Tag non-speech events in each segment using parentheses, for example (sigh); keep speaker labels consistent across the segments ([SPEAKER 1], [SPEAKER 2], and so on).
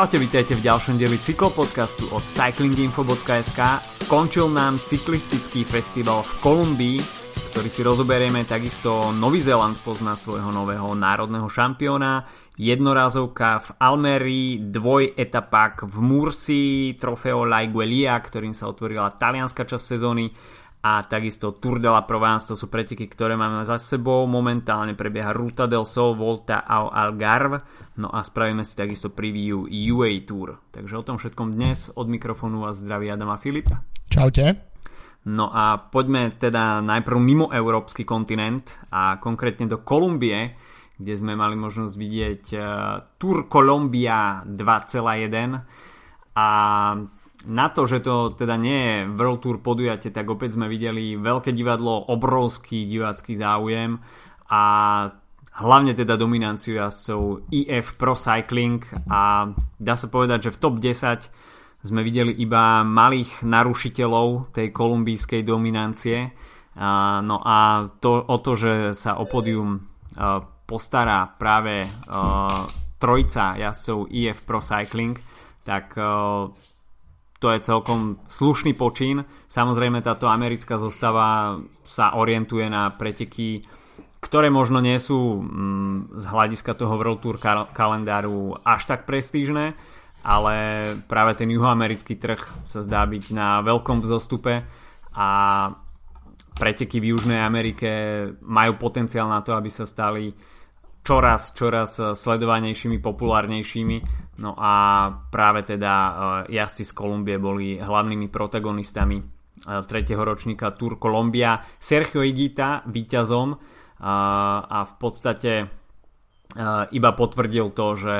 [SPEAKER 1] Čaute, vítajte v ďalšom dieli cyklopodcastu od cyclinginfo.sk. Skončil nám cyklistický festival v Kolumbii, ktorý si rozoberieme takisto. Nový Zéland pozná svojho nového národného šampióna, jednorázovka v Almerii, dvojetapak v Mursi, trofeo Laiguelia, ktorým sa otvorila talianska časť sezóny a takisto Tour de la Provence, to sú preteky, ktoré máme za sebou. Momentálne prebieha Ruta del Sol, Volta a Algarve. No a spravíme si takisto preview UA Tour. Takže o tom všetkom dnes od mikrofónu vás zdraví Adam a Filip.
[SPEAKER 2] Čaute.
[SPEAKER 1] No a poďme teda najprv mimo európsky kontinent a konkrétne do Kolumbie, kde sme mali možnosť vidieť uh, Tour Colombia 2.1 a na to, že to teda nie je World Tour podujatie, tak opäť sme videli veľké divadlo, obrovský divácky záujem a hlavne teda dominanciu jazdcov EF Pro Cycling a dá sa povedať, že v top 10 sme videli iba malých narušiteľov tej kolumbijskej dominancie. No a to, o to, že sa o podium postará práve trojca jazdcov EF Pro Cycling, tak to je celkom slušný počin. Samozrejme táto americká zostava sa orientuje na preteky, ktoré možno nie sú mm, z hľadiska toho World Tour kalendáru až tak prestížne, ale práve ten juhoamerický trh sa zdá byť na veľkom vzostupe a preteky v Južnej Amerike majú potenciál na to, aby sa stali čoraz, čoraz sledovanejšími, populárnejšími. No a práve teda eh, jazdci z Kolumbie boli hlavnými protagonistami eh, tretieho ročníka Tour Colombia. Sergio Igita víťazom a v podstate iba potvrdil to, že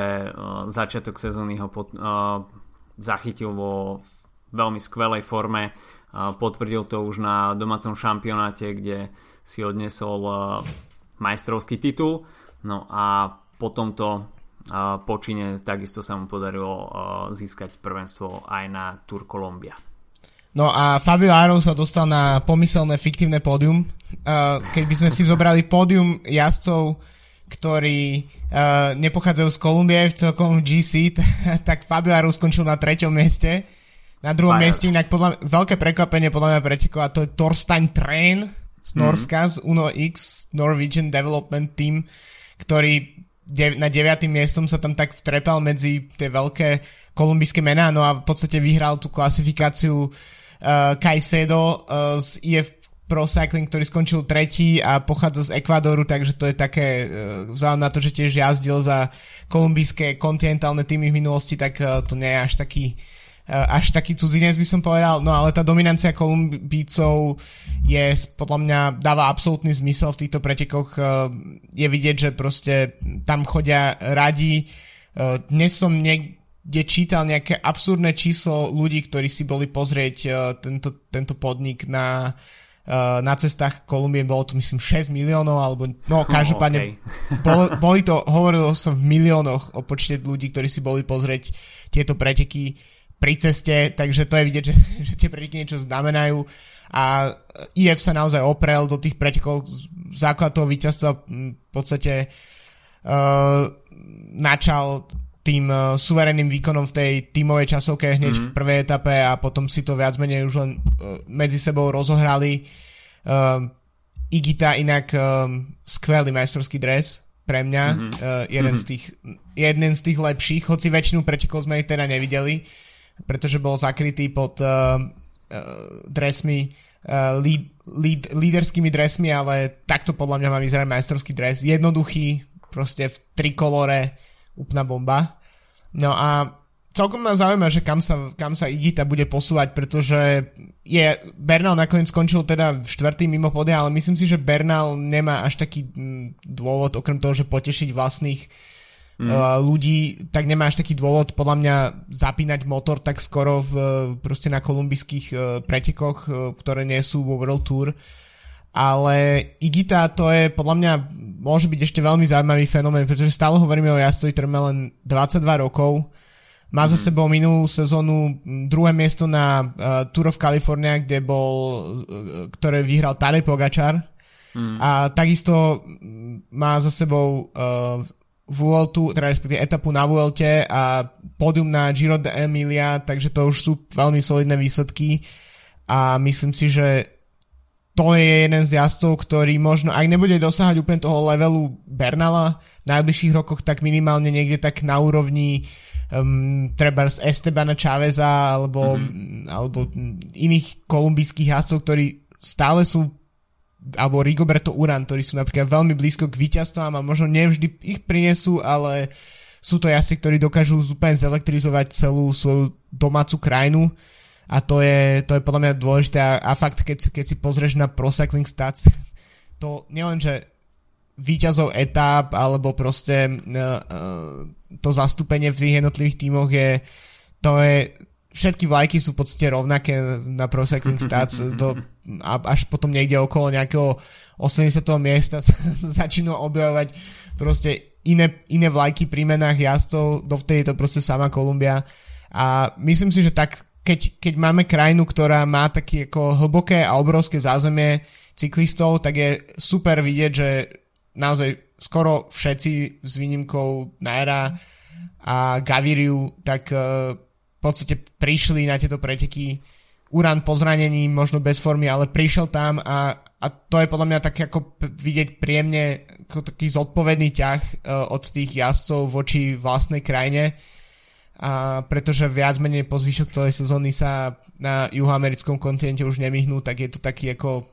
[SPEAKER 1] začiatok sezóny ho zachytil vo veľmi skvelej forme. Potvrdil to už na domácom šampionáte, kde si odnesol majstrovský titul. No a po tomto počine takisto sa mu podarilo získať prvenstvo aj na Tour Colombia.
[SPEAKER 2] No a Fabio Aro sa dostal na pomyselné fiktívne pódium. Keby sme si zobrali pódium jazdcov, ktorí nepochádzajú z Kolumbie v celkom GC, (laughs) tak Fabio Aro skončil na treťom mieste. Na druhom Fire. mieste inak podľa, veľké prekvapenie podľa mňa pretekov a to je Thorstein Train z Norska, mm-hmm. z Uno X Norwegian Development Team ktorý na 9. miestom sa tam tak vtrepal medzi tie veľké kolumbijské mená, no a v podstate vyhral tú klasifikáciu uh, Caicedo uh, z IF Pro Cycling, ktorý skončil tretí a pochádza z Ekvadoru, takže to je také, uh, vzhľadom na to, že tiež jazdil za kolumbijské kontinentálne týmy v minulosti, tak to nie je až taký Eh, až taký cudzinec by som povedal, no ale tá dominancia Kolumbícov je podľa mňa dáva absolútny zmysel v týchto pretekoch. Eh, je vidieť, že proste tam chodia radi. Eh, dnes som niekde čítal nejaké absurdné číslo ľudí, ktorí si boli pozrieť tento, tento podnik na, na cestách Kolumbie, bolo to myslím 6 miliónov, alebo no každopádne okay. (laughs) bol, boli to, hovorilo som v miliónoch o počte ľudí, ktorí si boli pozrieť tieto preteky pri ceste, takže to je vidieť, že, (laughs) že tie preteky niečo znamenajú a IF sa naozaj oprel do tých pretekov základ toho víťazstva v podstate uh, načal tým uh, suverénnym výkonom v tej tímovej časovke hneď mm-hmm. v prvej etape a potom si to viac menej už len uh, medzi sebou rozohrali. Uh, Igita inak uh, skvelý majstrovský dres pre mňa, mm-hmm. uh, jeden, mm-hmm. z tých, jeden z tých lepších, hoci väčšinu pretekov sme ich teda nevideli. Uh, pretože bol zakrytý pod uh, uh, dresmi, uh, lead, lead, líderskými dresmi, ale takto podľa mňa má vyzerať majstrovský dres. Jednoduchý, proste v trikolore, úplná bomba. No a celkom ma zaujíma, že kam sa, kam sa Igita bude posúvať, pretože je, Bernal nakoniec skončil teda štvrtý mimo podia, ale myslím si, že Bernal nemá až taký mm, dôvod, okrem toho, že potešiť vlastných mm. ľudí, tak nemáš taký dôvod podľa mňa zapínať motor tak skoro v, proste na kolumbijských uh, pretekoch, uh, ktoré nie sú vo World Tour. Ale Igita to je podľa mňa môže byť ešte veľmi zaujímavý fenomén, pretože stále hovoríme o jazdcovi, ktorý má len 22 rokov. Má za mhm. sebou minulú sezónu druhé miesto na uh, Tour of California, kde bol, uh, ktoré vyhral Tadej Pogačar. Mm. A takisto má za sebou uh, Vueltu, teda respektíve etapu na Vuelte a pódium na Giro de Emilia, takže to už sú veľmi solidné výsledky a myslím si, že to je jeden z jazdcov, ktorý možno, ak nebude dosahať úplne toho levelu Bernala v najbližších rokoch, tak minimálne niekde tak na úrovni um, treba z Estebana Chaveza alebo, mm-hmm. alebo iných kolumbijských jazdcov, ktorí stále sú alebo Rigoberto Uran, ktorí sú napríklad veľmi blízko k víťazstvám a možno nevždy ich prinesú, ale sú to jazdci, ktorí dokážu úplne zelektrizovať celú svoju domácu krajinu. A to je, to je podľa mňa dôležité. A, a fakt, keď, keď si pozrieš na Pro Cycling Stats, to nielen, že výťazov etáp alebo proste uh, to zastúpenie v tých jednotlivých tímoch je to je všetky vlajky sú v podstate rovnaké na Pro Cycling Stats. (laughs) Do, a až potom niekde okolo nejakého 80. miesta (laughs) sa začínajú objavovať proste iné, iné vlajky pri menách jazdcov, dovtedy je to proste sama Kolumbia a myslím si, že tak keď, keď máme krajinu, ktorá má také ako hlboké a obrovské zázemie cyklistov, tak je super vidieť, že naozaj skoro všetci s výnimkou Naira a Gaviriu tak uh, v podstate prišli na tieto preteky Uran po zranení, možno bez formy, ale prišiel tam a, a to je podľa mňa tak ako vidieť príjemne ako taký zodpovedný ťah uh, od tých jazdcov voči vlastnej krajine a pretože viac menej po zvyšok celej sezóny sa na juhoamerickom kontinente už nemyhnú, tak je to taký ako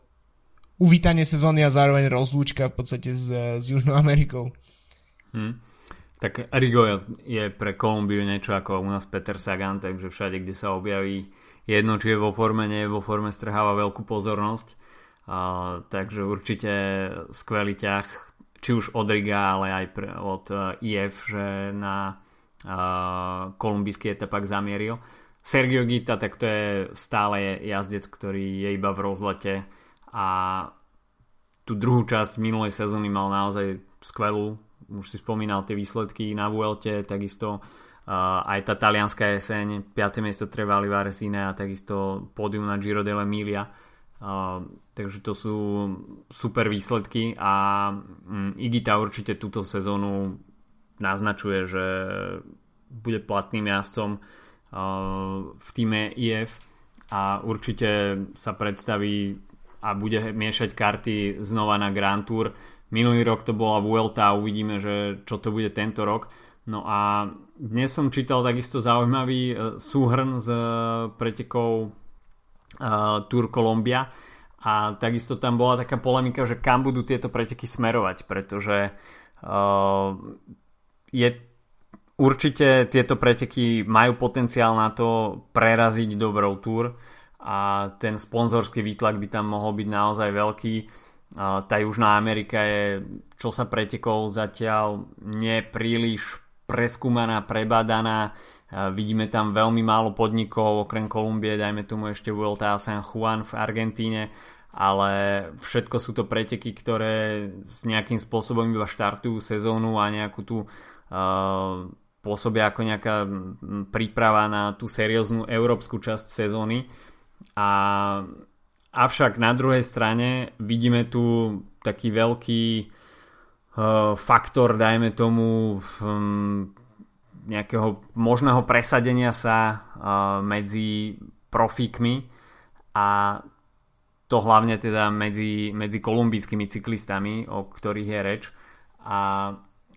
[SPEAKER 2] uvítanie sezóny a zároveň rozlúčka v podstate s, s Južnou Amerikou.
[SPEAKER 1] Hmm. Tak Rigo je pre Kolumbiu niečo ako u nás Peter Sagan, takže všade, kde sa objaví jedno, či je vo forme, nie je vo forme, strháva veľkú pozornosť. Uh, takže určite skvelý ťah, či už od Riga, ale aj pre, od uh, IF, že na uh, kolumbijský etapak zamieril. Sergio Gita, tak to je stále jazdec, ktorý je iba v rozlete a tú druhú časť minulej sezóny mal naozaj skvelú už si spomínal tie výsledky na Vuelte, takisto uh, aj tá talianská jeseň, 5. miesto Trevali Varesine a takisto pódium na Giro dell'Emilia. Takže to sú super výsledky a um, Igita určite túto sezónu naznačuje, že bude platným jazdcom v týme IF a určite sa predstaví a bude miešať karty znova na Grand Tour Minulý rok to bola Vuelta a uvidíme, že čo to bude tento rok. No a dnes som čítal takisto zaujímavý e, súhrn z e, pretekov uh, Tour Columbia. A takisto tam bola taká polemika, že kam budú tieto preteky smerovať, pretože je určite tieto preteky majú potenciál na to preraziť do World Tour a ten sponzorský výtlak by tam mohol byť naozaj veľký. Tá Južná Amerika je, čo sa pretekol zatiaľ, nepríliš preskúmaná, prebadaná. Vidíme tam veľmi málo podnikov, okrem Kolumbie, dajme tomu ešte Vuelta a San Juan v Argentíne, ale všetko sú to preteky, ktoré s nejakým spôsobom iba štartujú sezónu a nejakú tú uh, pôsobia ako nejaká príprava na tú serióznu európsku časť sezóny a Avšak na druhej strane vidíme tu taký veľký faktor, dajme tomu, um, nejakého možného presadenia sa uh, medzi profíkmi a to hlavne teda medzi, medzi kolumbijskými cyklistami, o ktorých je reč. A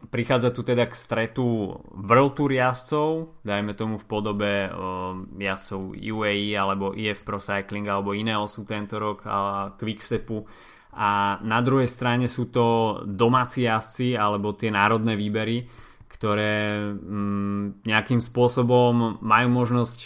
[SPEAKER 1] prichádza tu teda k stretu World Tour jazdcov, dajme tomu v podobe uh, jazdcov UAE alebo EF Pro Cycling alebo iného sú tento rok a Quickstepu a na druhej strane sú to domáci jazdci alebo tie národné výbery, ktoré um, nejakým spôsobom majú možnosť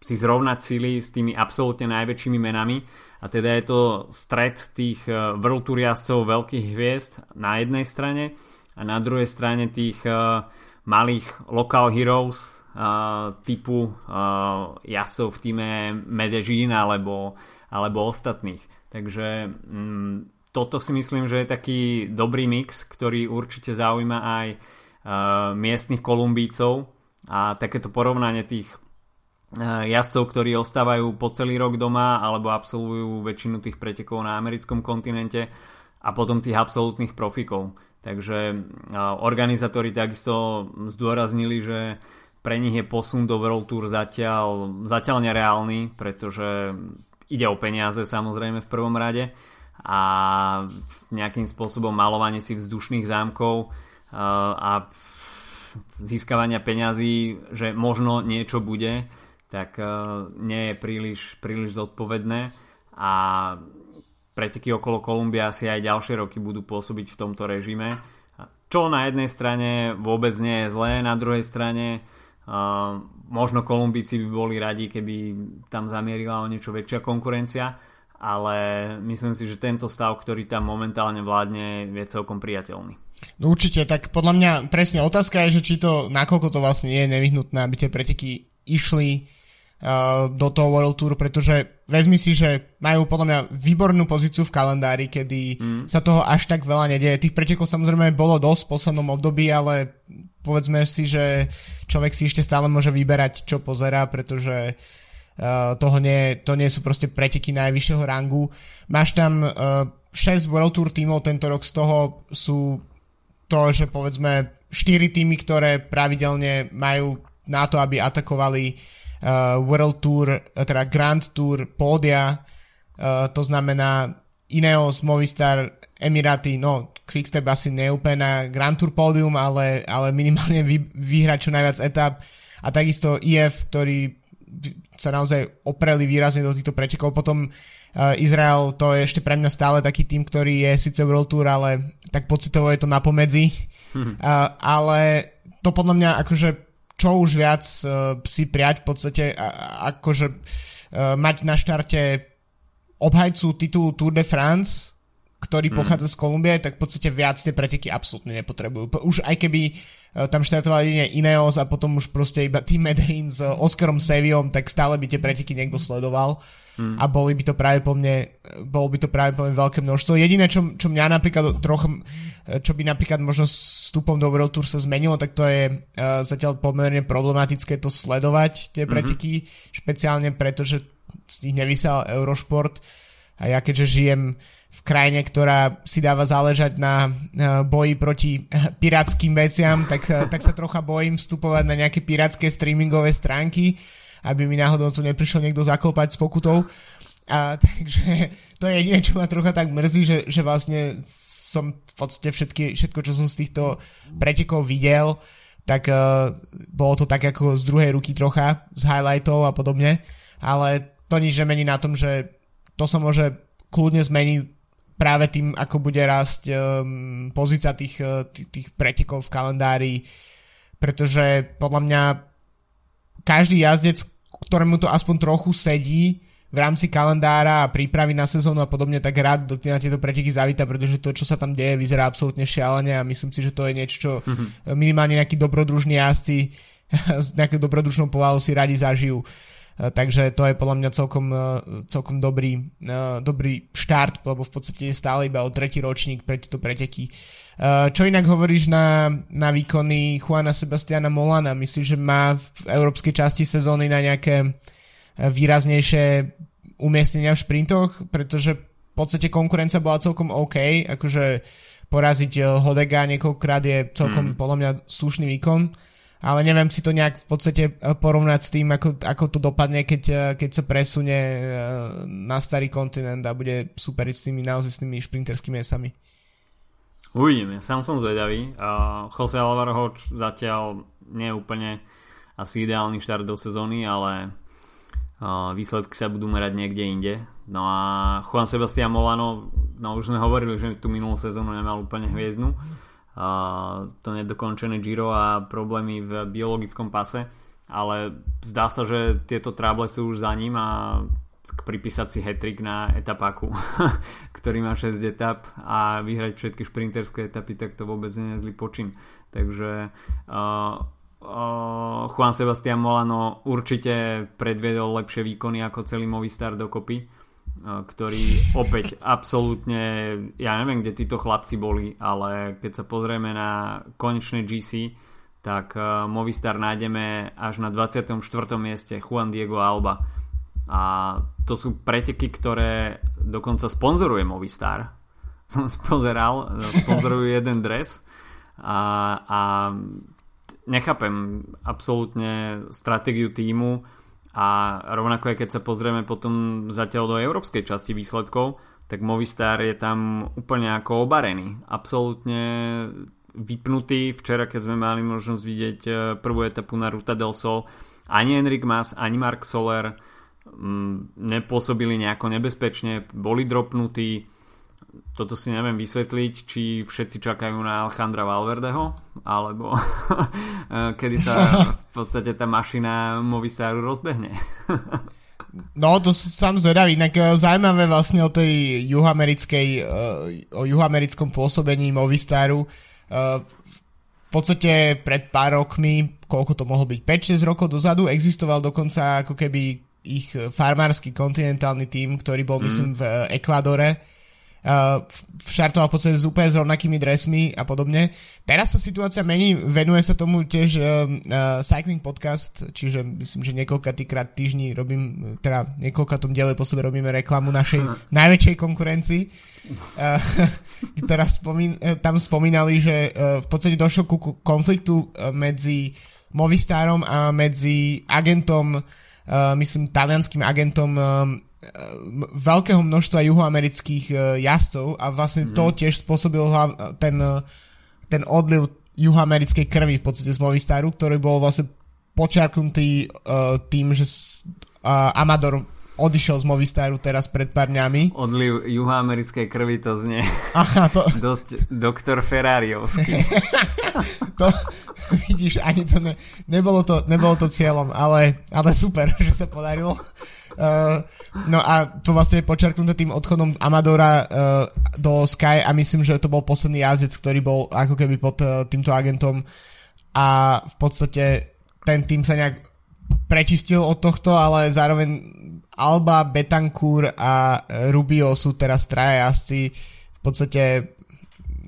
[SPEAKER 1] si zrovnať sily s tými absolútne najväčšími menami a teda je to stred tých World Tour jazdcov veľkých hviezd na jednej strane a na druhej strane tých uh, malých local heroes uh, typu uh, jasov v týme Medellín alebo, alebo ostatných. Takže um, toto si myslím, že je taký dobrý mix, ktorý určite zaujíma aj uh, miestnych Kolumbícov a takéto porovnanie tých jazdcov, ktorí ostávajú po celý rok doma alebo absolvujú väčšinu tých pretekov na americkom kontinente a potom tých absolútnych profikov. Takže organizátori takisto zdôraznili, že pre nich je posun do World Tour zatiaľ, zatiaľ nereálny, pretože ide o peniaze samozrejme v prvom rade a nejakým spôsobom malovanie si vzdušných zámkov a získavania peňazí, že možno niečo bude, tak nie je príliš, príliš zodpovedné a preteky okolo Kolumbia asi aj ďalšie roky budú pôsobiť v tomto režime. Čo na jednej strane vôbec nie je zlé, na druhej strane možno Kolumbíci by boli radi, keby tam zamierila o niečo väčšia konkurencia, ale myslím si, že tento stav, ktorý tam momentálne vládne, je celkom priateľný.
[SPEAKER 2] No určite, tak podľa mňa presne otázka je, že či to, nakoľko to vlastne je nevyhnutné, aby tie preteky išli Uh, do toho World Tour, pretože vezmi si, že majú podľa mňa výbornú pozíciu v kalendári, kedy mm. sa toho až tak veľa nedieje. Tých pretekov samozrejme bolo dosť v poslednom období, ale povedzme si, že človek si ešte stále môže vyberať, čo pozerá, pretože uh, toho nie, to nie sú proste preteky najvyššieho rangu. Máš tam uh, 6 World Tour tímov tento rok, z toho sú to, že povedzme 4 týmy, ktoré pravidelne majú na to, aby atakovali uh, World Tour, uh, teda Grand Tour pódia, uh, to znamená Ineos, Movistar, Emiraty, no Quickstep asi neúplne na Grand Tour pódium, ale, ale minimálne vy, vyhrať čo najviac etap a takisto IF, ktorí sa naozaj opreli výrazne do týchto pretekov. Potom uh, Izrael, to je ešte pre mňa stále taký tým, ktorý je síce World Tour, ale tak pocitovo je to napomedzi. Mm-hmm. (laughs) Uh, ale to podľa mňa akože čo už viac uh, si prijať v podstate uh, akože uh, mať na štarte obhajcu titulu Tour de France, ktorý mm. pochádza z Kolumbie, tak v podstate viac tie preteky absolútne nepotrebujú. Už aj keby uh, tam štartovali jedine Ineos a potom už proste iba Team Medellín s uh, Oscarom Seviom, tak stále by tie preteky niekto sledoval mm. a boli by to práve po mne, bolo by to práve po mne veľké množstvo. Jediné, čo, čo mňa napríklad trochu čo by napríklad možno vstupom do World Tour sa zmenilo, tak to je uh, zatiaľ pomerne problematické to sledovať, tie mhm. preteky, mm-hmm. špeciálne preto, že z nich nevysiel Eurošport a ja keďže žijem v krajine, ktorá si dáva záležať na uh, boji proti (laughs) pirátským veciam, tak, uh, tak sa trocha bojím vstupovať na nejaké pirátske streamingové stránky, aby mi náhodou tu neprišiel niekto zaklopať s pokutou. A (laughs) takže to je jediné, čo ma trocha tak mrzí, že, že vlastne som v podstate všetky, všetko, čo som z týchto pretekov videl, tak uh, bolo to tak ako z druhej ruky trocha, z highlightov a podobne, ale to nič nemení na tom, že to sa môže kľudne zmeniť práve tým, ako bude rásť um, pozícia tých, uh, tých, tých pretekov v kalendári, pretože podľa mňa každý jazdec, ktorému to aspoň trochu sedí, v rámci kalendára a prípravy na sezónu a podobne, tak rád do, na tieto preteky zavíta, pretože to, čo sa tam deje, vyzerá absolútne šialene a myslím si, že to je niečo, čo mm-hmm. minimálne nejakí dobrodružní jazdci (laughs) s nejakou dobrodružnou povahou si radi zažijú. E, takže to je podľa mňa celkom, e, celkom dobrý, e, dobrý štart, lebo v podstate je stále iba o tretí ročník pre tieto preteky. Čo inak hovoríš na, na výkony Juana Sebastiana Molana? Myslíš, že má v európskej časti sezóny na nejaké výraznejšie umiestnenia v šprintoch, pretože v podstate konkurencia bola celkom OK, akože poraziť Hodega niekoľkokrát je celkom mm. podľa mňa slušný výkon, ale neviem si to nejak v podstate eh, porovnať s tým, ako, ako to dopadne, keď, eh, keď sa presunie na starý kontinent a bude superiť s tými naozaj s tými šprinterskými esami.
[SPEAKER 1] Uvidíme, sám som zvedavý. Uh, Jose Alvaro zatiaľ nie je úplne asi ideálny štart do sezóny, ale výsledky sa budú merať niekde inde. No a Juan Sebastian Molano, no už sme hovorili, že tú minulú sezónu nemal úplne hviezdnu. To nedokončené Giro a problémy v biologickom pase, ale zdá sa, že tieto tráble sú už za ním a pripísať si hetrik na etapáku, (laughs) ktorý má 6 etap a vyhrať všetky šprinterské etapy, tak to vôbec nie je zlý počin. Takže uh, uh, Juan Sebastian Molano určite predviedol lepšie výkony ako celý Movistar dokopy, ktorý opäť absolútne, ja neviem, kde títo chlapci boli, ale keď sa pozrieme na konečné GC, tak Movistar nájdeme až na 24. mieste Juan Diego Alba. A to sú preteky, ktoré dokonca sponzoruje Movistar. (laughs) som spozeral, sponzorujú (laughs) jeden dres a, a nechápem absolútne stratégiu týmu a rovnako aj keď sa pozrieme potom zatiaľ do európskej časti výsledkov, tak Movistar je tam úplne ako obarený. Absolútne vypnutý. Včera, keď sme mali možnosť vidieť e, prvú etapu na Ruta del Sol, ani Enric Mas, ani Mark Soler mm, nepôsobili nejako nebezpečne, boli dropnutí. Toto si neviem vysvetliť, či všetci čakajú na Alejandra Valverdeho, alebo (laughs) kedy sa v podstate tá mašina Movistaru rozbehne.
[SPEAKER 2] No, to sám zvedavý. Inak e, zaujímavé vlastne o tej juhoamerickej, e, o juhoamerickom pôsobení Movistaru v podstate pred pár rokmi, koľko to mohlo byť, 5-6 rokov dozadu, existoval dokonca ako keby ich farmársky kontinentálny tím, ktorý bol mm. myslím v Ekvádore štartoval v podstate s úplne s rovnakými dresmi a podobne. Teraz sa situácia mení, venuje sa tomu tiež uh, uh, Cycling Podcast, čiže myslím, že niekoľkatýkrát týždni robím, teda niekoľkatom diele po sebe robíme reklamu našej najväčšej konkurencii. Uh, (laughs) teraz spomín, tam spomínali, že uh, v podstate došlo ku konfliktu medzi Movistarom a medzi agentom, uh, myslím, talianským agentom veľkého množstva juhoamerických uh, jazdcov a vlastne mm. to mhm. tiež spôsobil ten, uh, ten odliv juhoamerickej krvi v podstate z Movistaru, ktorý bol vlastne počiarknutý uh, tým, že uh, Amador odišiel z Movistaru teraz pred pár dňami.
[SPEAKER 1] Odliv juhoamerickej krvi to znie
[SPEAKER 2] Aha, to... (laughs)
[SPEAKER 1] dosť doktor Ferrariovský. (laughs)
[SPEAKER 2] to, vidíš, ani to ne, nebolo, to, nebolo to cieľom, ale, ale super, (laughs) že sa podarilo. Uh, no a to vlastne je počerknuté tým odchodom Amadora uh, do Sky a myslím, že to bol posledný jazdec, ktorý bol ako keby pod uh, týmto agentom a v podstate ten tým sa nejak prečistil od tohto, ale zároveň Alba, Betancourt a Rubio sú teraz traja jazdci. V podstate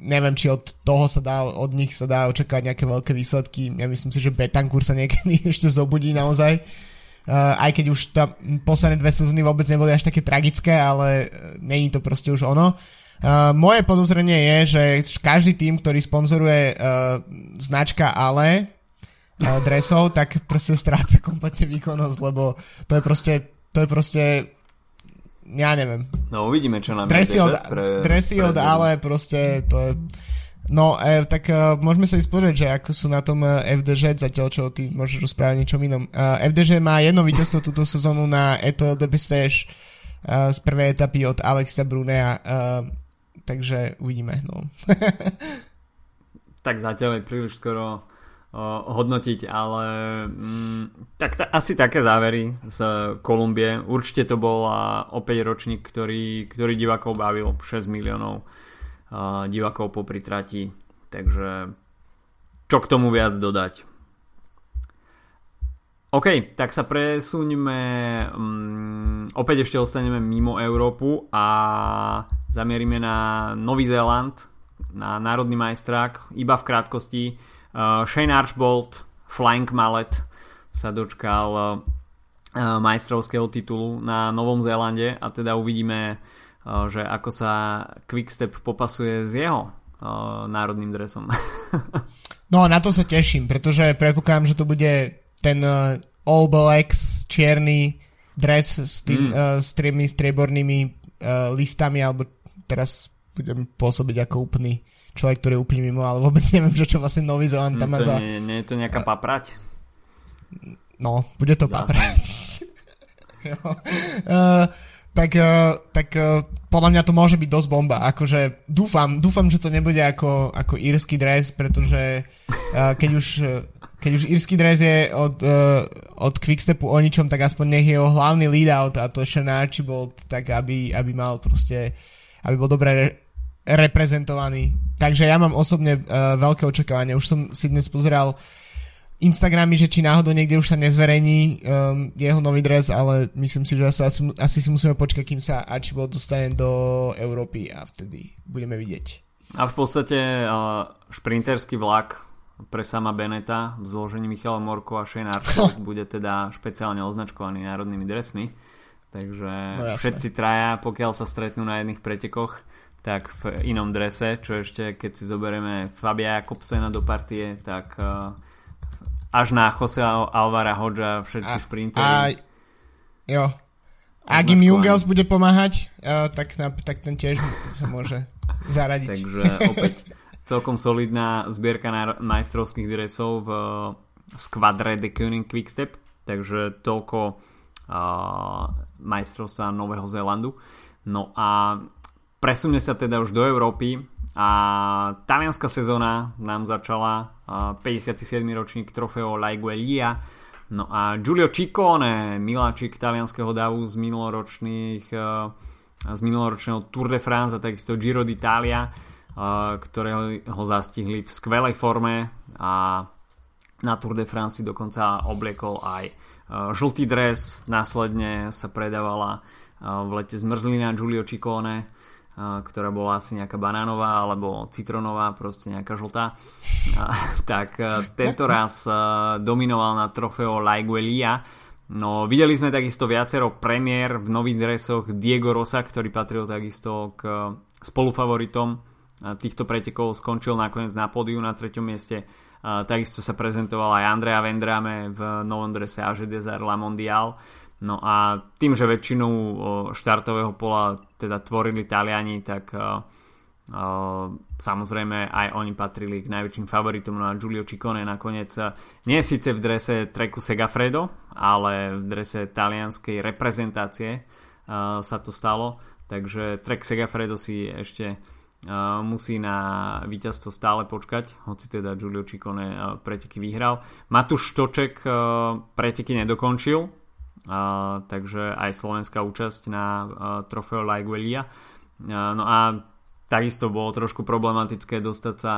[SPEAKER 2] neviem, či od toho sa dá, od nich sa dá očakávať nejaké veľké výsledky. Ja myslím si, že Betancourt sa niekedy (laughs) ešte zobudí naozaj. Uh, aj keď už tam posledné dve sezóny vôbec neboli až také tragické, ale uh, není to proste už ono. Uh, moje podozrenie je, že každý tým, ktorý sponzoruje uh, značka Ale uh, dresov, tak proste stráca kompletne výkonnosť, lebo to je proste, to je proste ja neviem.
[SPEAKER 1] No uvidíme, čo nám
[SPEAKER 2] dresy od, pre, dresy pre od Ale proste to je No, e, tak e, môžeme sa ísť pozrieť, že ako sú na tom e, FDŽ, zatiaľ čo ty môžeš rozprávať niečom inom. E, FDŽ má jedno víťazstvo túto sezónu na Etoile de Bessèges e, z prvej etapy od Alexa Brunea, e, takže uvidíme. No. (laughs)
[SPEAKER 1] tak zatiaľ je príliš skoro hodnotiť, ale mm, tak ta, asi také závery z Kolumbie. Určite to bol opäť ročník, ktorý, ktorý divákov bavil 6 miliónov divákov po pritrati. Takže čo k tomu viac dodať? OK, tak sa presuňme, um, opäť ešte ostaneme mimo Európu a zamierime na Nový Zéland, na národný majstrák, iba v krátkosti. Uh, Shane Archbold, Flying Mallet sa dočkal uh, majstrovského titulu na Novom Zélande a teda uvidíme že ako sa Quickstep popasuje s jeho národným dresom. (laughs)
[SPEAKER 2] no na to sa teším, pretože predpokladám, že to bude ten All Blacks čierny dres s, tým, mm. uh, s tými striebornými uh, listami, alebo teraz budem pôsobiť ako úplný človek, ktorý je úplne mimo, ale vôbec neviem, že čo vlastne Nový Zeland tam
[SPEAKER 1] má
[SPEAKER 2] za...
[SPEAKER 1] Nie, nie je to nejaká paprať?
[SPEAKER 2] No, bude to paprať. (laughs) uh, tak, uh, tak uh, podľa mňa to môže byť dosť bomba. Akože dúfam, dúfam, že to nebude ako, ako írsky dres, pretože uh, keď už keď už írsky dres je od, uh, od Quickstepu o ničom, tak aspoň nech jeho hlavný lead-out a to je Sean Archibald, tak aby, aby mal proste, aby bol dobre re, reprezentovaný. Takže ja mám osobne uh, veľké očakávanie. Už som si dnes pozeral Instagramy, že či náhodou niekde už sa nezverejní um, jeho nový dres, ale myslím si, že asi, asi si musíme počkať, kým sa Archibald dostane do Európy a vtedy budeme vidieť.
[SPEAKER 1] A v podstate uh, šprinterský vlak pre sama Beneta v zložení Michala Morko a Shane Archibald (laughs) bude teda špeciálne označkovaný národnými dresmi. Takže no, všetci traja, pokiaľ sa stretnú na jedných pretekoch, tak v inom drese, čo ešte keď si zoberieme Fabia Jakobsena do partie, tak uh, až na Jose Alvara Hodža všetci a, šprinteri. A,
[SPEAKER 2] jo. Ak im Jungels bude pomáhať, uh, tak, tak ten tiež sa môže zaradiť. (laughs)
[SPEAKER 1] Takže opäť celkom solidná zbierka na majstrovských dresov v skvadre The Koenig Quickstep, takže toľko uh, majstrovstva Nového Zélandu. No a presunie sa teda už do Európy a talianská sezóna nám začala uh, 57. ročník trofeo Laiguelia no a Giulio Ciccone, miláčik talianského davu z minuloročných z minuloročného Tour de France a takisto Giro d'Italia, uh, ktoré ho zastihli v skvelej forme a na Tour de France dokonca obliekol aj žltý dres, následne sa predávala v lete zmrzlina Giulio Ciccone, ktorá bola asi nejaká banánová alebo citronová, proste nejaká žltá. (laughs) Tak tento raz dominoval na trofeo Laiguelia. No, videli sme takisto viacero premiér v nových dresoch Diego Rosa, ktorý patril takisto k spolufavoritom týchto pretekov, skončil nakoniec na pódiu na treťom mieste takisto sa prezentoval aj Andrea Vendrame v novom drese AG Desert La Mondial. No a tým, že väčšinu štartového pola teda tvorili Taliani, tak samozrejme aj oni patrili k najväčším favoritom. No a Giulio Ciccone nakoniec nie síce v drese Treku Segafredo, ale v drese talianskej reprezentácie uh, sa to stalo, takže Trek Segafredo si ešte musí na víťazstvo stále počkať, hoci teda Giulio Ciccone preteky vyhral. Matúš Štoček preteky nedokončil, takže aj slovenská účasť na trofeo Laiguelia. No a takisto bolo trošku problematické dostať sa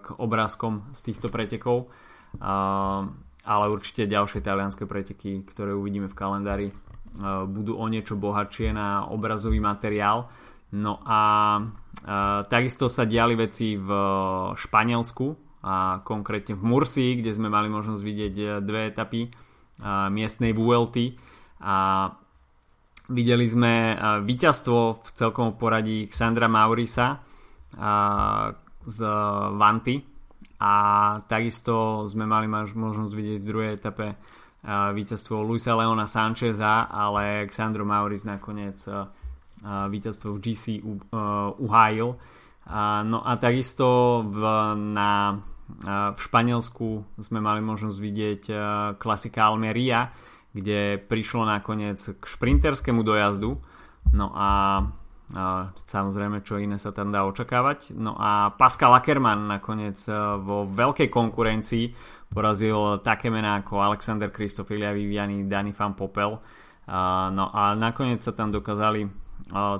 [SPEAKER 1] k obrázkom z týchto pretekov, ale určite ďalšie talianské preteky, ktoré uvidíme v kalendári, budú o niečo bohatšie na obrazový materiál. No a Uh, takisto sa diali veci v Španielsku a konkrétne v Mursii, kde sme mali možnosť vidieť e, dve etapy uh, miestnej VLT a videli sme víťazstvo v celkom poradí Xandra Maurisa z Vanty a takisto sme mali možnosť vidieť v druhej etape víťazstvo Luisa Leona Sancheza, ale Xandro Mauris nakoniec víťazstvo v GC uhájil. No a takisto v, na, v Španielsku sme mali možnosť vidieť klasika Almeria, kde prišlo nakoniec k šprinterskému dojazdu. No a, samozrejme, čo iné sa tam dá očakávať. No a Pascal Ackermann nakoniec vo veľkej konkurencii porazil také mená ako Alexander Kristof, Ilja Viviani, Dani Van Popel. no a nakoniec sa tam dokázali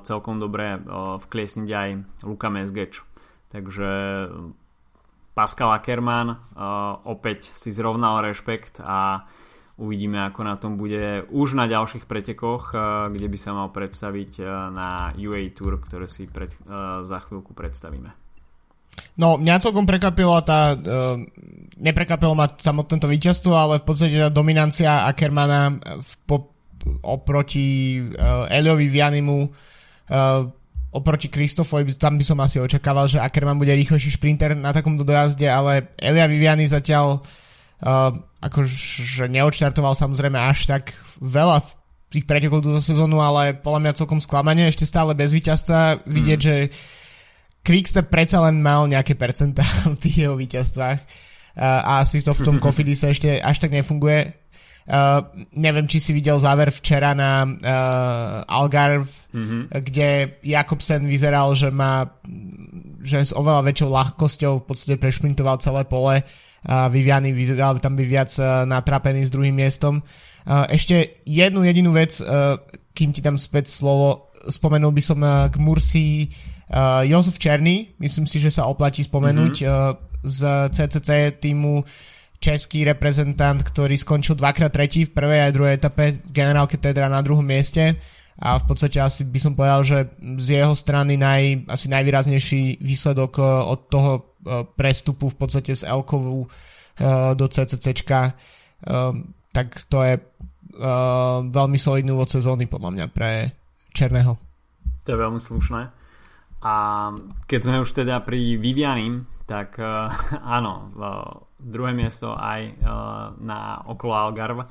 [SPEAKER 1] celkom dobre vkliesniť aj Luka Mesgeč. Takže Pascal Ackermann opäť si zrovnal rešpekt a uvidíme ako na tom bude už na ďalších pretekoch, kde by sa mal predstaviť na UA Tour, ktoré si pred, za chvíľku predstavíme.
[SPEAKER 2] No, mňa celkom prekvapilo tá, uh, neprekvapilo ma samotné to víťazstvo, ale v podstate tá dominancia Ackermana v, po, oproti uh, Eliovi Vianimu uh, oproti Kristofovi, tam by som asi očakával, že Ackerman bude rýchlejší šprinter na takomto dojazde, ale Elia Viviani zatiaľ uh, akože neodštartoval samozrejme až tak veľa v tých pretekov túto sezónu, ale podľa mňa celkom sklamanie, ešte stále bez víťazstva, vidieť, mm. že Quickstep predsa len mal nejaké percentá (laughs) v tých jeho víťazstvách uh, a asi to v tom (laughs) Cofidise ešte až tak nefunguje Uh, neviem, či si videl záver včera na uh, Algarve, mm-hmm. kde Jakobsen vyzeral, že má že s oveľa väčšou ľahkosťou v podstate prešprintoval celé pole a Viviany vyzeral tam by viac uh, natrapený s druhým miestom. Uh, ešte jednu jedinú vec, uh, kým ti tam späť slovo, spomenul by som uh, k Mursi uh, Jozef Černý, myslím si, že sa oplatí spomenúť mm-hmm. uh, z CCC týmu český reprezentant, ktorý skončil dvakrát tretí v prvej aj druhej etape generálke teda na druhom mieste a v podstate asi by som povedal, že z jeho strany naj, asi najvýraznejší výsledok e, od toho e, prestupu v podstate z Elkovu e, do CCCčka tak to je veľmi solidný úvod sezóny podľa mňa pre Černého.
[SPEAKER 1] To je veľmi slušné. A keď sme už teda pri Vivianim, tak áno, druhé miesto aj uh, na okolo Algarve.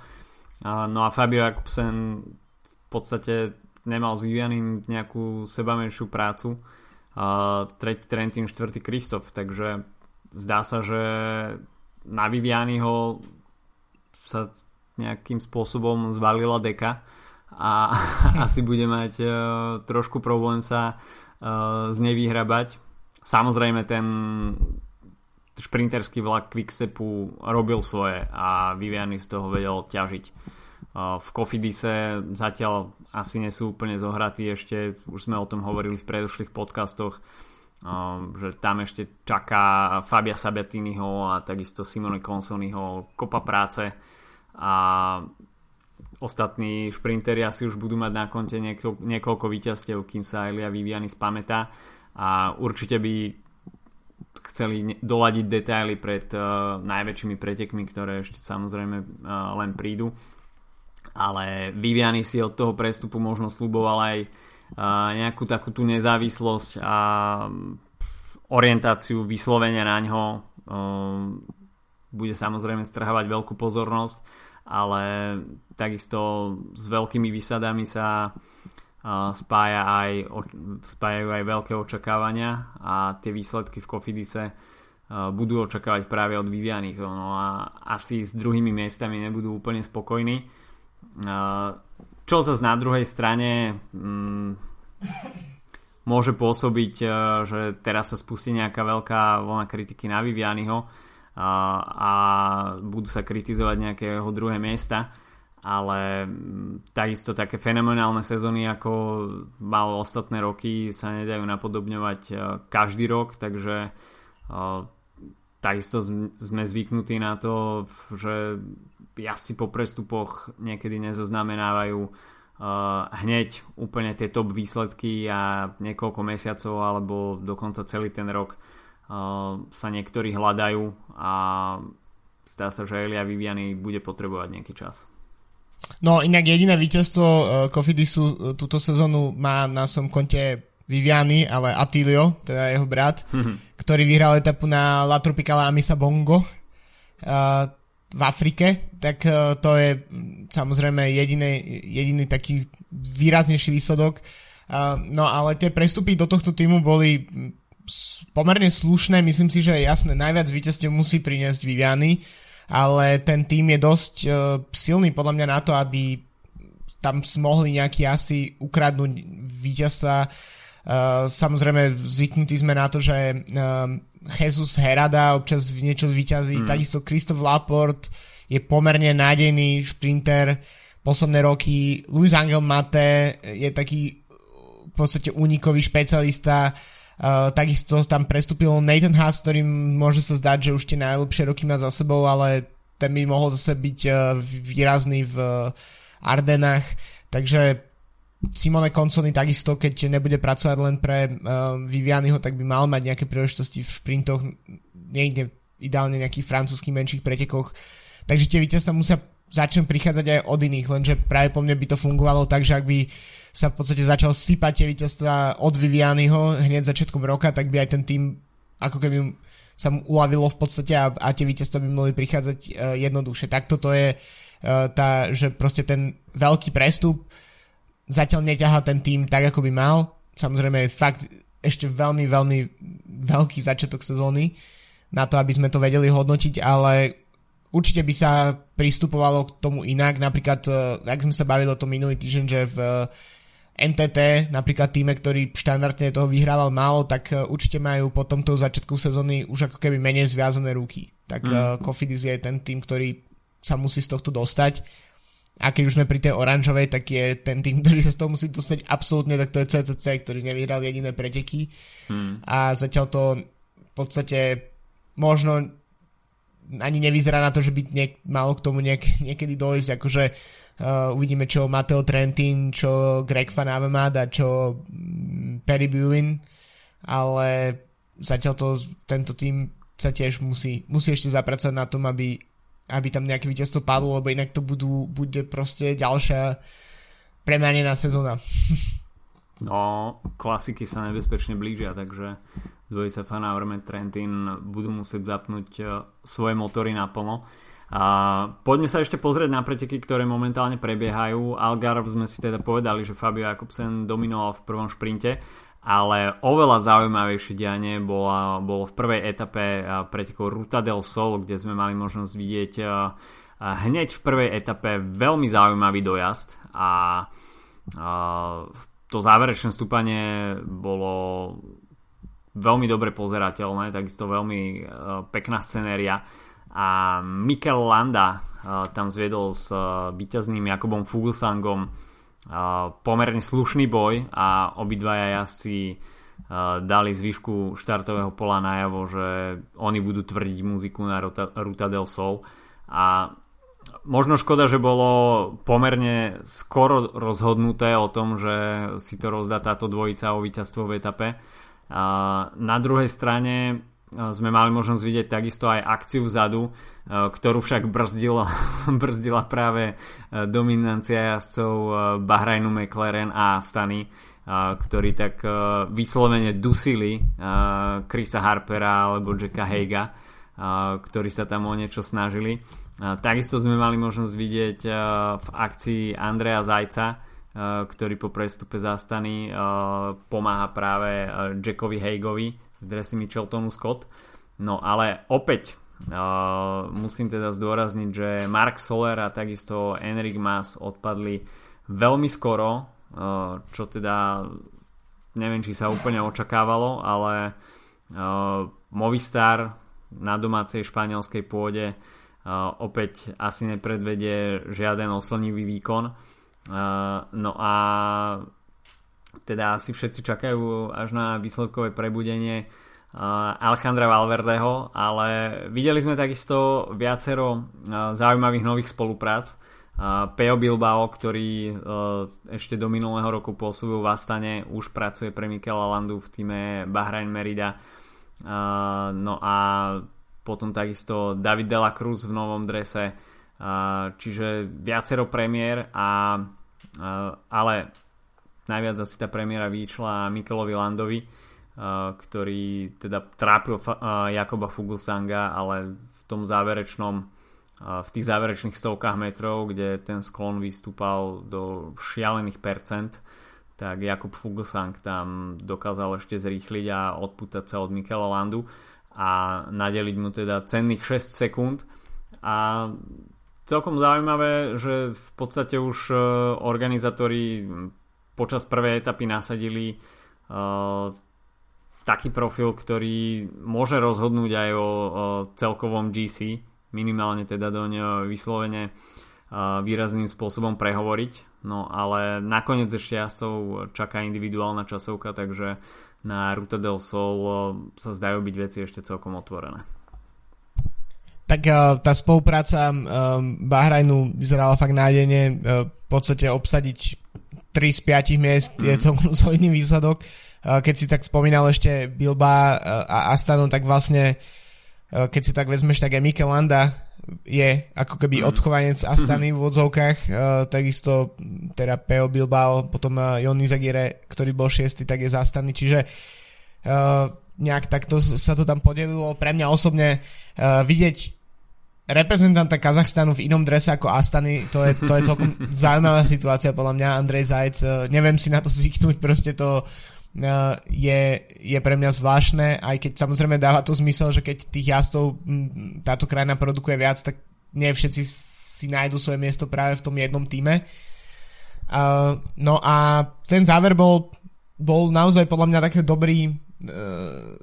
[SPEAKER 1] Uh, no a Fabio Jakobsen v podstate nemal s Vivianim nejakú sebamenšiu prácu. Uh, tretí Trentin, štvrtý Kristof, takže zdá sa, že na Vivianiho sa nejakým spôsobom zvalila deka a (laughs) asi bude mať trošku problém sa z nej vyhrabať. Samozrejme ten šprinterský vlak Quickstepu robil svoje a Viviany z toho vedel ťažiť. Uh, v Kofidise zatiaľ asi nie sú úplne zohratí ešte, už sme o tom hovorili v predošlých podcastoch, uh, že tam ešte čaká Fabia Sabatiniho a takisto Simone Consoniho kopa práce a ostatní šprinteri asi už budú mať na konte niekoľko, niekoľko víťazstiev, kým sa Elia Viviani spamätá a určite by chceli doladiť detaily pred uh, najväčšími pretekmi, ktoré ešte samozrejme uh, len prídu. Ale Viviani si od toho prestupu možno slúboval aj uh, nejakú takú tú nezávislosť a orientáciu vyslovenia na ňo. Uh, bude samozrejme strhávať veľkú pozornosť ale takisto s veľkými výsadami sa spája aj, spájajú aj veľké očakávania a tie výsledky v Kofidise budú očakávať práve od Vivianych. No a asi s druhými miestami nebudú úplne spokojní. Čo zase na druhej strane mm, môže pôsobiť, že teraz sa spustí nejaká veľká vlna kritiky na Vivianiho, a, a budú sa kritizovať nejaké jeho druhé miesta ale mm, takisto také fenomenálne sezóny ako mal ostatné roky sa nedajú napodobňovať e, každý rok takže uh, takisto sme zvyknutí na to že asi po prestupoch niekedy nezaznamenávajú uh, hneď úplne tie top výsledky a niekoľko mesiacov alebo dokonca celý ten rok sa niektorí hľadajú a zdá sa, že Elia Viviany bude potrebovať nejaký čas.
[SPEAKER 2] No inak jediné víťazstvo uh, Kofidisu uh, túto sezónu má na som konte Viviany, ale Atilio, teda jeho brat, mm-hmm. ktorý vyhral etapu na La Tropicala Amisa Bongo uh, v Afrike, tak uh, to je samozrejme jediný, jediný taký výraznejší výsledok. Uh, no ale tie prestupy do tohto týmu boli pomerne slušné, myslím si, že je jasné, najviac víťazstiev musí priniesť Viviany, ale ten tým je dosť uh, silný podľa mňa na to, aby tam mohli nejaký asi ukradnúť víťazstva. Uh, samozrejme zvyknutí sme na to, že uh, Jesus Herada občas niečo vyťazí, mm. takisto Christoph Laport je pomerne nádejný šprinter posledné roky, Luis Angel Mate je taký v podstate únikový špecialista, Uh, takisto tam prestúpil Nathan Haas, ktorým môže sa zdať, že už tie najlepšie roky má za sebou, ale ten by mohol zase byť uh, výrazný v uh, Ardenách. Takže Simone Consony takisto, keď nebude pracovať len pre uh, Vivianyho, tak by mal mať nejaké príležitosti v šprintoch, niekde ideálne nejakých francúzských menších pretekoch. Takže tie víťazstva musia začnú prichádzať aj od iných, lenže práve po mne by to fungovalo tak, že ak by sa v podstate začal sypať tie víťazstva od Vivianyho hneď začiatkom roka, tak by aj ten tým ako keby sa mu uľavilo v podstate a, a tie víťazstva by mohli prichádzať uh, jednoduchšie. Tak toto je uh, tá, že proste ten veľký prestup zatiaľ neťahá ten tým tak, ako by mal. Samozrejme je fakt ešte veľmi, veľmi veľký začiatok sezóny na to, aby sme to vedeli hodnotiť, ale určite by sa pristupovalo k tomu inak. Napríklad, uh, ak sme sa bavili o tom minulý týždeň, že v uh, NTT, napríklad týme, ktorý štandardne toho vyhrával málo, tak uh, určite majú po tomto začiatku sezóny už ako keby menej zviazané ruky. Tak mm. Cofidis je ten tým, ktorý sa musí z tohto dostať. A keď už sme pri tej oranžovej, tak je ten tým, ktorý sa z toho musí dostať absolútne, tak to je CCC, ktorý nevyhral jediné preteky. Mm. A zatiaľ to v podstate možno ani nevyzerá na to, že by niek- malo k tomu niek- niekedy dojsť, akože uh, uvidíme čo Mateo Trentin, čo Greg Van Avermaet a čo um, Perry Buin, ale zatiaľ to, tento tým sa tiež musí, musí ešte zapracovať na tom, aby, aby tam nejaké víťazstvo padlo, lebo inak to budú, bude proste ďalšia premárnená sezóna. (laughs)
[SPEAKER 1] No, klasiky sa nebezpečne blížia, takže dvojica Fana Orme Trentin budú musieť zapnúť e, svoje motory naplno. A poďme sa ešte pozrieť na preteky, ktoré momentálne prebiehajú. Algarve sme si teda povedali, že Fabio Jakobsen dominoval v prvom šprinte, ale oveľa zaujímavejšie dianie bolo, bolo v prvej etape e, pretekov Ruta del Sol, kde sme mali možnosť vidieť e, hneď v prvej etape veľmi zaujímavý dojazd a v to záverečné stúpanie bolo veľmi dobre pozerateľné, takisto veľmi uh, pekná scenéria. A Mikel Landa uh, tam zviedol s uh, víťazným Jakobom Fuglsangom pomerne slušný boj a obidvaja uh, dali zvyšku štartového pola najavo, že oni budú tvrdiť muziku na Ruta del Sol. A možno škoda, že bolo pomerne skoro rozhodnuté o tom, že si to rozdá táto dvojica o víťazstvo v etape. A na druhej strane sme mali možnosť vidieť takisto aj akciu vzadu, ktorú však brzdila, (laughs) brzdila práve dominancia jazdcov Bahrajnu McLaren a Stany, ktorí tak vyslovene dusili Chrisa Harpera alebo Jacka Heiga, ktorí sa tam o niečo snažili. Takisto sme mali možnosť vidieť v akcii Andreja Zajca, ktorý po prestupe zastany pomáha práve Jackovi Hagovi v dresi Micheltonu Scott. No ale opäť musím teda zdôrazniť, že Mark Soler a takisto Enric Mas odpadli veľmi skoro, čo teda neviem, či sa úplne očakávalo, ale Movistar na domácej španielskej pôde opäť asi nepredvedie žiaden oslnivý výkon. No a teda asi všetci čakajú až na výsledkové prebudenie Alejandra Valverdeho, ale videli sme takisto viacero zaujímavých nových spoluprác. Peo Bilbao, ktorý ešte do minulého roku pôsobil v Astane, už pracuje pre Mikela Landu v týme Bahrain Merida. No a potom takisto David Dela Cruz v novom drese, čiže viacero premiér, a, ale najviac asi tá premiéra vyšla Mikelovi Landovi, ktorý teda trápil Jakoba Fuglsanga, ale v tom záverečnom v tých záverečných stovkách metrov, kde ten sklon vystúpal do šialených percent, tak Jakub Fuglsang tam dokázal ešte zrýchliť a odpútať sa od Mikela Landu a nadeliť mu teda cenných 6 sekúnd a celkom zaujímavé, že v podstate už e, organizátori počas prvej etapy nasadili uh, taký profil, ktorý môže rozhodnúť aj o, celkovom GC, minimálne teda doň vyslovene uh, výrazným spôsobom prehovoriť. No ale nakoniec ešte jazdcov čaká individuálna časovka, takže na Ruta del Sol eh, sa zdajú byť veci ešte celkom otvorené.
[SPEAKER 2] Tak eh, tá spolupráca eh, Bahrajnu vyzerala fakt nádejne. V podstate obsadiť 3 z 5 miest mm. je to (laughs) solidný výsledok. Keď si tak spomínal ešte Bilba a Astanu, tak vlastne keď si tak vezmeš, tak aj Mikel Landa je ako keby mm. odchovanec Astany v odzovkách, uh, takisto teda Peo Bilbao, potom uh, Jon Izagire, ktorý bol šiestý, tak je zastaný, čiže uh, nejak takto sa to tam podelilo. Pre mňa osobne uh, vidieť reprezentanta Kazachstanu v inom drese ako Astany, to je, to je celkom (laughs) zaujímavá situácia podľa mňa, Andrej Zajc, uh, neviem si na to zvyknúť, proste to je, je pre mňa zvláštne, aj keď samozrejme dáva to zmysel, že keď tých jazdcov táto krajina produkuje viac, tak nie všetci si nájdu svoje miesto práve v tom jednom týme. Uh, no a ten záver bol, bol naozaj podľa mňa taký dobrý uh,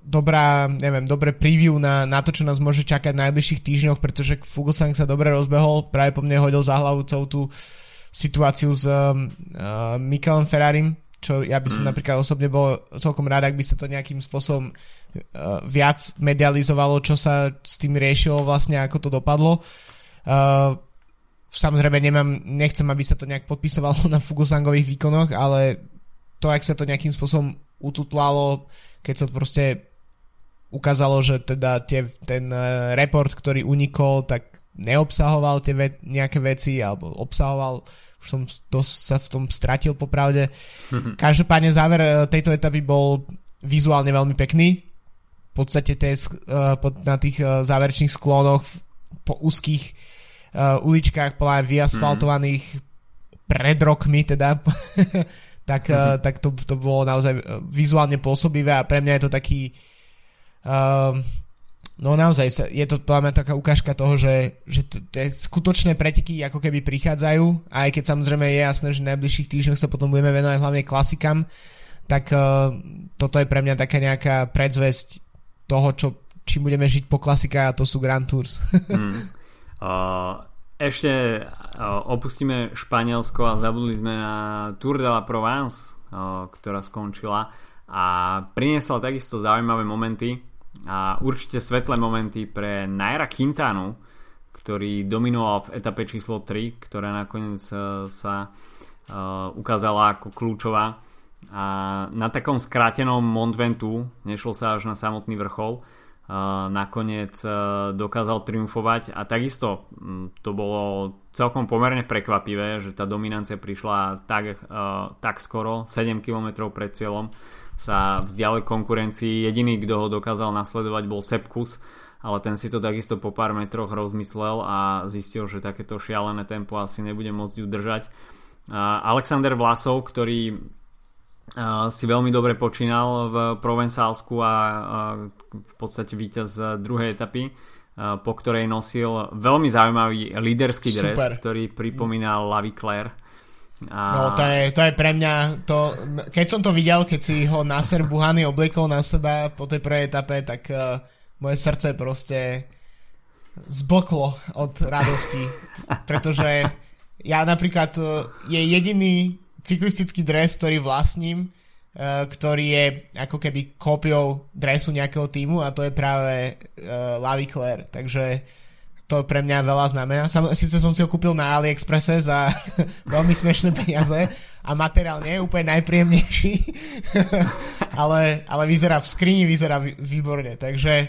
[SPEAKER 2] dobrá, neviem, dobré preview na, na to, čo nás môže čakať v najbližších týždňoch, pretože Fuglsang sa dobre rozbehol, práve po mne hodil za hlavu celú tú situáciu s uh, Mikelom Ferrarim, čo ja by som mm. napríklad osobne bol celkom rád, ak by sa to nejakým spôsobom uh, viac medializovalo, čo sa s tým riešilo vlastne, ako to dopadlo. Uh, samozrejme nemám, nechcem, aby sa to nejak podpisovalo (laughs) na Fugusangových výkonoch, ale to, ak sa to nejakým spôsobom ututlalo, keď sa to proste ukázalo, že teda tie, ten uh, report, ktorý unikol, tak neobsahoval tie ve- nejaké veci, alebo obsahoval už som dosť sa v tom stratil popravde. Každopádne záver e, tejto etapy bol vizuálne veľmi pekný. V podstate tie, uh, na tých uh, záverečných sklonoch po úzkých uličkách podľa vyasfaltovaných pred rokmi teda (laughs) tak, uh, tak to, to bolo naozaj vizuálne pôsobivé a pre mňa je to taký uh, No naozaj, je to podľa mňa taká ukážka toho, že, že tie skutočné preteky ako keby prichádzajú, aj keď samozrejme je jasné, že v najbližších týždňoch sa potom budeme venovať hlavne klasikám, tak uh, toto je pre mňa taká nejaká predzvesť toho, čo, čím budeme žiť po klasikách a to sú Grand Tours. (laughs) hmm.
[SPEAKER 1] uh, ešte uh, opustíme Španielsko a zabudli sme na Tour de la Provence, uh, ktorá skončila a priniesla takisto zaujímavé momenty a určite svetlé momenty pre Naira Quintanu, ktorý dominoval v etape číslo 3, ktorá nakoniec e, sa uh, ukázala ako kľúčová. A na takom skrátenom Mont Ventu, nešlo sa až na samotný vrchol, uh, nakoniec dokázal triumfovať. A takisto to bolo celkom pomerne prekvapivé, že tá dominancia prišla tak, tak skoro, 7 km pred cieľom sa vzdialil konkurencii. Jediný, kto ho dokázal nasledovať bol Sepkus, ale ten si to takisto po pár metroch rozmyslel a zistil, že takéto šialené tempo asi nebude môcť udržať. Alexander Vlasov, ktorý si veľmi dobre počínal v Provensálsku a v podstate víťaz druhej etapy, po ktorej nosil veľmi zaujímavý líderský dres, Super. ktorý pripomínal Lavi Claire
[SPEAKER 2] a... No to je, to je pre mňa to, keď som to videl, keď si ho Nasser Buhany obliekol na seba po tej prvej etape, tak uh, moje srdce proste zblklo od radosti, (laughs) pretože ja napríklad uh, je jediný cyklistický dres, ktorý vlastním, uh, ktorý je ako keby kópiou dresu nejakého týmu a to je práve uh, Lavi Claire, takže to pre mňa veľa znamená. Sam, síce som si ho kúpil na AliExpresse za (laughs) veľmi smiešné peniaze a materiál nie je úplne najpríjemnejší, (laughs) ale, ale vyzerá v skrini, vyzerá výborne, takže e,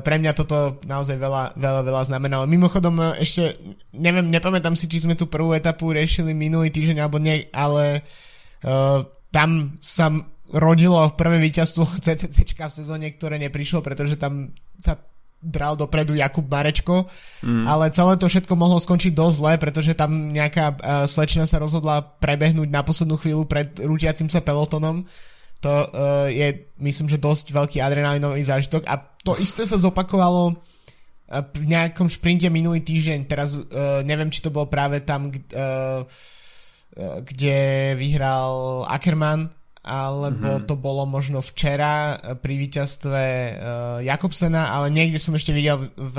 [SPEAKER 2] pre mňa toto naozaj veľa, veľa, veľa znamenalo. Mimochodom, e, ešte neviem, nepamätám si, či sme tú prvú etapu riešili minulý týždeň alebo nie, ale uh, tam sa rodilo prvé víťazstvo (laughs) CCC v sezóne, ktoré neprišlo, pretože tam sa dral dopredu Jakub Marečko, mm. ale celé to všetko mohlo skončiť dosť zle, pretože tam nejaká uh, slečna sa rozhodla prebehnúť na poslednú chvíľu pred rútiacim sa pelotonom. To uh, je, myslím, že dosť veľký adrenalinový zážitok a to isté sa zopakovalo uh, v nejakom šprinte minulý týždeň. Teraz uh, neviem, či to bolo práve tam, uh, kde vyhral Ackermann alebo mm-hmm. to bolo možno včera eh, pri víťazstve uh, Jakobsena, ale niekde som ešte videl, v, v,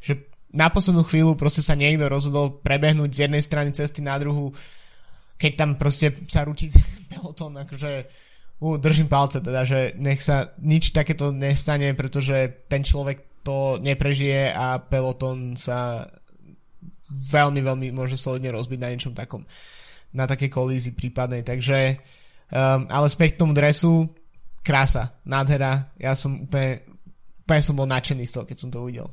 [SPEAKER 2] že na poslednú chvíľu proste sa niekto rozhodol prebehnúť z jednej strany cesty na druhú, keď tam proste sa rúti (laughs) peloton, akože uh, držím palce teda, že nech sa nič takéto nestane, pretože ten človek to neprežije a peloton sa veľmi, veľmi môže solidne rozbiť na niečom takom na také kolízii prípadnej, takže Um, ale späť k tomu dresu, krása, nádhera, ja som úplne, úplne som bol nadšený z toho, keď som to uvidel.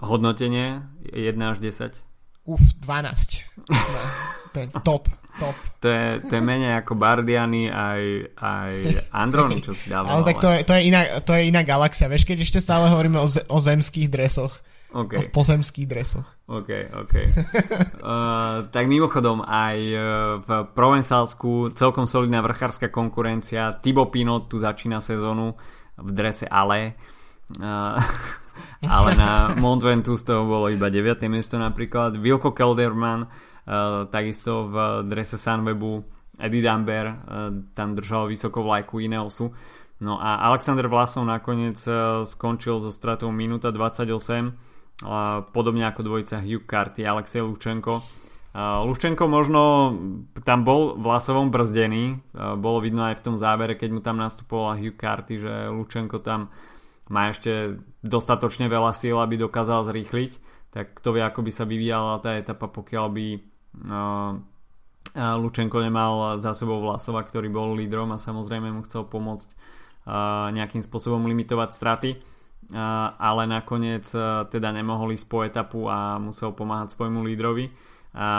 [SPEAKER 1] Hodnotenie 1 až 10?
[SPEAKER 2] Uf, 12. No, top, top.
[SPEAKER 1] To je, to je menej ako Bardiany aj, aj Androny, čo si dával.
[SPEAKER 2] Ale tak to je, to, je iná, to je iná galaxia. Vieš, keď ešte stále hovoríme o, z, o zemských dresoch,
[SPEAKER 1] Okay.
[SPEAKER 2] O pozemských dresoch.
[SPEAKER 1] OK, OK. uh, (laughs) tak mimochodom aj uh, v Provencálsku celkom solidná vrchárska konkurencia. Thibaut Pinot tu začína sezónu v drese Ale. Uh, (laughs) ale na (laughs) Mont Ventoux toho bolo iba 9. miesto napríklad. Wilco Kelderman uh, takisto v drese Sunwebu. Eddie Damber uh, tam držal vysoko vlajku Ineosu. No a Alexander Vlasov nakoniec uh, skončil so stratou minúta 28 podobne ako dvojica Hugh Carty, Alexej Lučenko. Lučenko možno tam bol vlasovom brzdený, bolo vidno aj v tom závere, keď mu tam nastupoval Hugh Carty, že Lučenko tam má ešte dostatočne veľa síl, aby dokázal zrýchliť, tak kto vie, ako by sa vyvíjala tá etapa, pokiaľ by Lučenko nemal za sebou Vlasova, ktorý bol lídrom a samozrejme mu chcel pomôcť nejakým spôsobom limitovať straty ale nakoniec teda nemohol ísť po etapu a musel pomáhať svojmu lídrovi.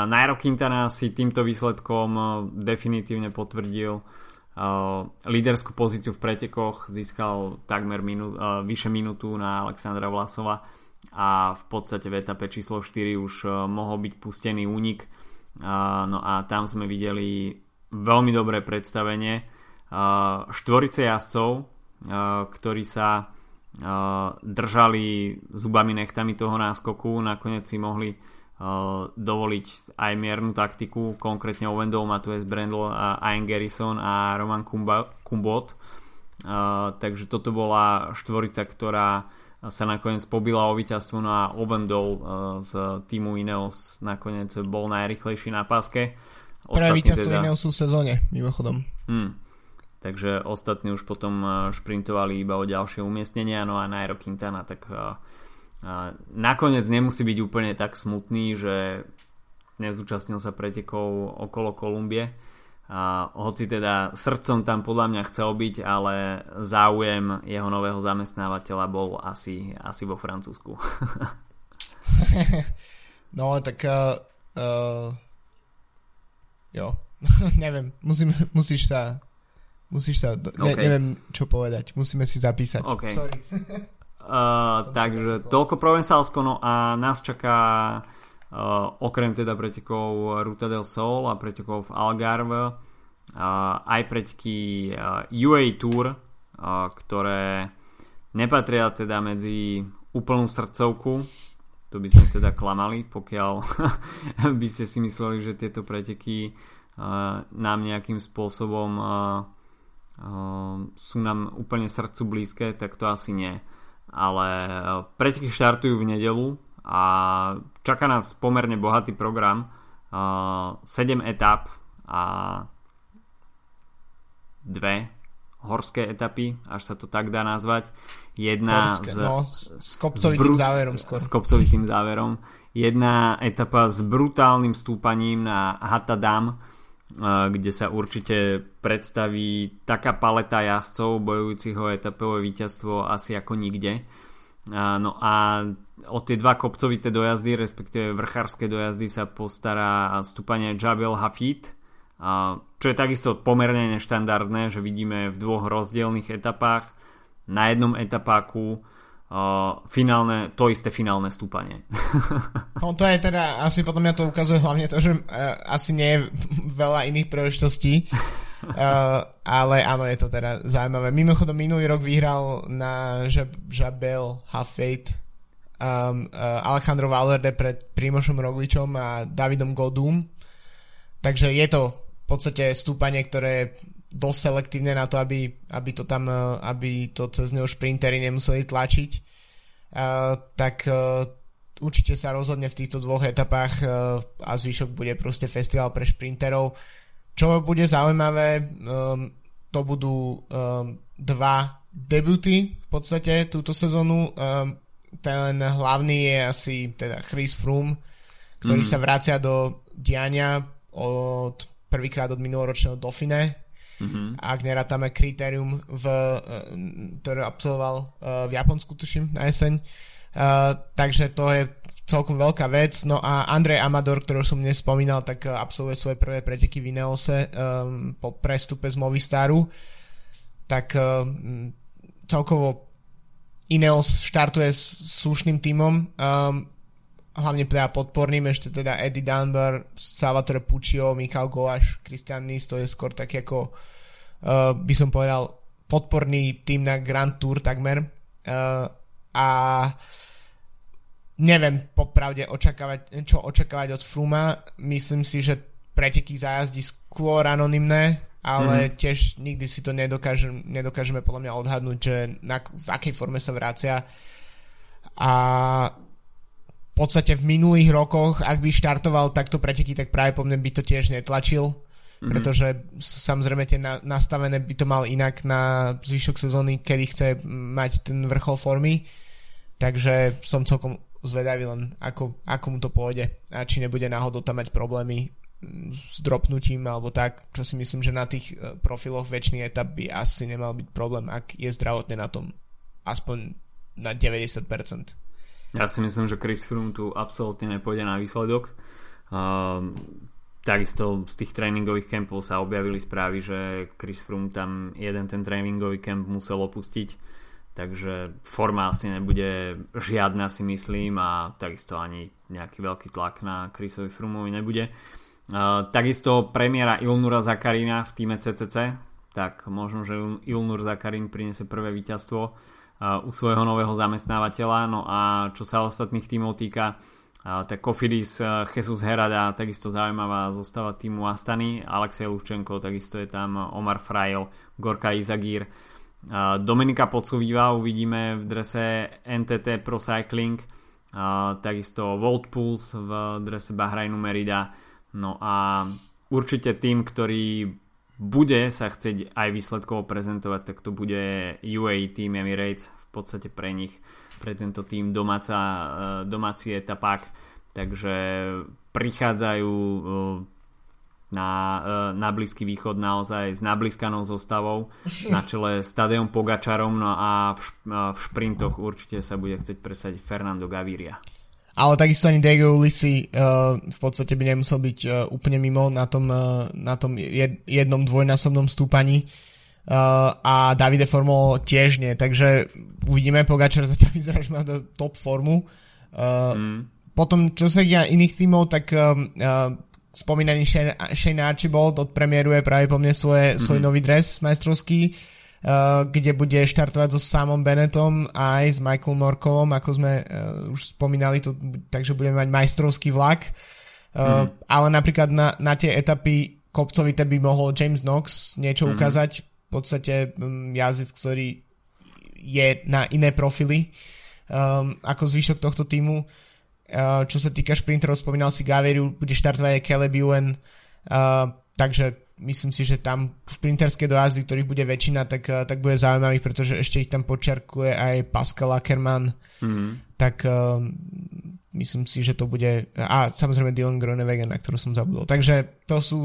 [SPEAKER 1] Nairo Quintana si týmto výsledkom definitívne potvrdil líderskú pozíciu v pretekoch, získal takmer minu, vyše minútu na Alexandra Vlasova a v podstate v etape číslo 4 už mohol byť pustený únik. No a tam sme videli veľmi dobré predstavenie štvorice jazdcov, ktorí sa držali zubami nechtami toho náskoku, nakoniec si mohli dovoliť aj miernu taktiku, konkrétne Ovendol, Matues Brendel, Ian Garrison a Roman Kumbot. Takže toto bola štvorica, ktorá sa nakoniec pobila o víťazstvo no a Ovendol z týmu Ineos nakoniec bol najrychlejší na páske.
[SPEAKER 2] Prvé víťazstvo teda... Ineosu v sezóne, mimochodom.
[SPEAKER 1] Hmm. Takže ostatní už potom šprintovali iba o ďalšie umiestnenia, no a Nairo Quintana tak nakoniec nemusí byť úplne tak smutný, že nezúčastnil sa pretekov okolo Kolumbie. A hoci teda srdcom tam podľa mňa chcel byť, ale záujem jeho nového zamestnávateľa bol asi, asi vo Francúzsku. (laughs)
[SPEAKER 2] no tak uh, uh, jo, (laughs) neviem, musím, musíš sa musíš sa, ne, okay. neviem čo povedať, musíme si zapísať.
[SPEAKER 1] Okay. Sorry. (laughs) Uh, takže toľko Provensalsko, no a nás čaká uh, okrem teda pretekov Ruta del Sol a pretekov v Algarve uh, aj preteky uh, UA Tour, uh, ktoré nepatria teda medzi úplnú srdcovku, to by sme teda klamali, pokiaľ (laughs) by ste si mysleli, že tieto preteky uh, nám nejakým spôsobom uh, sú nám úplne srdcu blízke, tak to asi nie ale e, preteky štartujú v nedelu a čaká nás pomerne bohatý program 7 e, etap a dve horské etapy, až sa to tak dá nazvať. Jedna
[SPEAKER 2] Horské, s, no, s kopcovitým s záverom skôr.
[SPEAKER 1] S kopcovitým záverom. Jedna etapa s brutálnym stúpaním na Hatadam, kde sa určite predstaví taká paleta jazdcov bojujúcich o etapové víťazstvo asi ako nikde. No a o tie dva kopcovité dojazdy, respektíve vrchárske dojazdy sa postará stúpanie Jabel Hafid, čo je takisto pomerne neštandardné, že vidíme v dvoch rozdielných etapách. Na jednom etapáku uh, finálne, to isté finálne stúpanie. (laughs)
[SPEAKER 2] no to je teda, asi potom mňa to ukazuje hlavne to, že uh, asi nie je veľa iných príležitostí. Uh, ale áno, je to teda zaujímavé. Mimochodom, minulý rok vyhral na Jabel Hafeit um, uh, Alejandro Valverde pred Primošom Rogličom a Davidom Godum. Takže je to v podstate stúpanie, ktoré dosť selektívne na to, aby, aby to tam, uh, aby to cez neho šprintery nemuseli tlačiť. Uh, tak uh, určite sa rozhodne v týchto dvoch etapách uh, a zvyšok bude proste festival pre šprinterov. Čo bude zaujímavé, um, to budú um, dva debuty v podstate túto sezónu. Um, ten hlavný je asi teda Chris Froome, ktorý mm. sa vracia do diania od prvýkrát od minuloročného Dauphine mm-hmm. ak nerátame kritérium, v, uh, ktoré absolvoval uh, v Japonsku, tuším, na jeseň. Uh, takže to je celkom veľká vec. No a Andrej Amador, ktorý som dnes spomínal, tak eh, absolvuje svoje prvé preteky v Ineose po prestupe z Movistaru. Tak celkovo Ineos štartuje s slušným tímom, hlavne teda podporným, ešte teda Eddie Dunbar, Salvatore Puccio, Michal Goláš, Christian Nis, to je skôr tak ako uh, by som povedal podporný tým na Grand Tour takmer. Uh, a neviem popravde očakávať, čo očakávať od Fruma. Myslím si, že preteky zájazdí skôr anonymné, ale mm-hmm. tiež nikdy si to nedokážem, nedokážeme podľa mňa odhadnúť, že na, v akej forme sa vracia. A v podstate v minulých rokoch, ak by štartoval takto preteky, tak práve po mne by to tiež netlačil, mm-hmm. pretože samozrejme tie na, nastavené by to mal inak na zvyšok sezóny, kedy chce mať ten vrchol formy. Takže som celkom zvedavý len, ako, ako mu to pôjde a či nebude náhodou tam mať problémy s dropnutím alebo tak, čo si myslím, že na tých e, profiloch väčšiny etap by asi nemal byť problém, ak je zdravotne na tom aspoň na 90%.
[SPEAKER 1] Ja si myslím, že Chris Froome tu absolútne nepôjde na výsledok. takisto z tých tréningových kempov sa objavili správy, že Chris Froome tam jeden ten tréningový kemp musel opustiť takže forma asi nebude žiadna si myslím a takisto ani nejaký veľký tlak na Chrisovi Frumovi nebude. Uh, takisto premiéra Ilnura Zakarina v týme CCC, tak možno, že Ilnur Zakarin priniesie prvé víťazstvo u svojho nového zamestnávateľa. No a čo sa ostatných tímov týka, tak Kofidis, Jesus Herada, takisto zaujímavá zostava týmu Astany, Alexej Lučenko, takisto je tam Omar Frajel, Gorka Izagír, Dominika Podsuvýva uvidíme v drese NTT Pro Cycling, takisto Volt Pulse v drese Bahrajnu Merida. No a určite tým, ktorý bude sa chcieť aj výsledkovo prezentovať, tak to bude UAE Team Emirates v podstate pre nich, pre tento tým domáca, e, domáci etapák. Takže prichádzajú e, na, e, na Blízky východ naozaj s nablískanou zostavou (laughs) na čele s Tadejom Pogačarom no a v, e, v šprintoch určite sa bude chcieť presadiť Fernando Gaviria.
[SPEAKER 2] Ale takisto ani Diego Ulisi uh, v podstate by nemusel byť uh, úplne mimo na tom, uh, na tom jed, jednom dvojnásobnom stúpaní uh, a Davide Formo tiež nie, takže uvidíme, Pogačar zatiaľ (laughs) vyzerá, že má do top formu. Uh, mm. Potom, čo sa iných tímov, tak uh, uh, spomínaný Shane, Shane Archibald odpremieruje práve po mne svoje, mm-hmm. svoj nový dres majstrovský, uh, kde bude štartovať so Samom Bennettom a aj s Michael Morkovom, ako sme uh, už spomínali, to, takže budeme mať majstrovský vlak. Uh, mm. Ale napríklad na, na tie etapy kopcovité by mohol James Knox niečo mm-hmm. ukázať. V podstate um, jazdec, ktorý je na iné profily um, ako zvyšok tohto týmu. Uh, čo sa týka šprinterov, spomínal si Gaveriu, bude štartovať aj Caleb Ewan, uh, takže myslím si, že tam šprinterské dojazdy, ktorých bude väčšina, tak, uh, tak bude zaujímavý, pretože ešte ich tam počarkuje aj Pascal Ackermann, mm. tak uh, myslím si, že to bude a samozrejme Dylan Groenewegen, na ktorú som zabudol. Takže to sú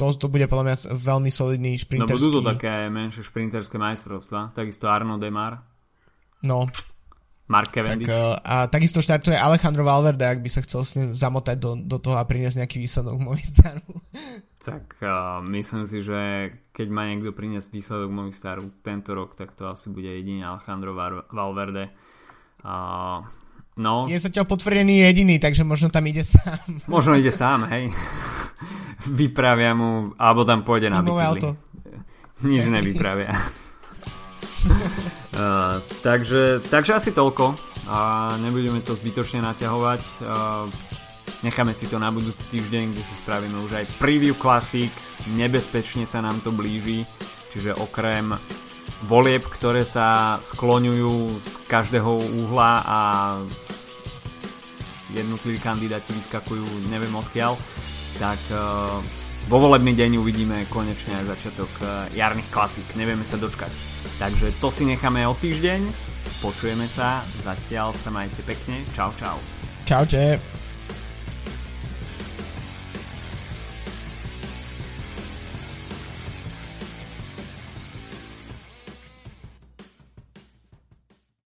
[SPEAKER 2] to, to bude podľa mňa veľmi solidný šprinterský.
[SPEAKER 1] No budú to také menšie šprinterské majstrovstva, takisto Arno Demar.
[SPEAKER 2] No,
[SPEAKER 1] Mark Cavendish. Tak,
[SPEAKER 2] uh, a takisto štartuje Alejandro Valverde, ak by sa chcel s ním zamotať do, do toho a priniesť nejaký výsledok Movistaru. (laughs)
[SPEAKER 1] Tak uh, myslím si, že keď má niekto priniesť výsledok Movistaru tento rok, tak to asi bude jediný Alejandro Valverde. Uh, no.
[SPEAKER 2] Je zatiaľ potvrdený jediný, takže možno tam ide sám. (laughs)
[SPEAKER 1] Možno ide sám, hej. (laughs) Vypravia mu, alebo tam pôjde na bicykli. auto. Nič nevypravia. Takže, takže asi toľko a nebudeme to zbytočne naťahovať. Uh, necháme si to na budúci týždeň, kde si spravíme už aj preview klasík. Nebezpečne sa nám to blíži, čiže okrem volieb, ktoré sa skloňujú z každého uhla a jednotliví kandidáti vyskakujú neviem odkiaľ, tak uh, vo volebný deň uvidíme konečne aj začiatok jarných klasík. Nevieme sa dočkať. Takže to si necháme o týždeň. Počujeme sa. Zatiaľ sa majte pekne. Čau, čau.
[SPEAKER 2] Čaute.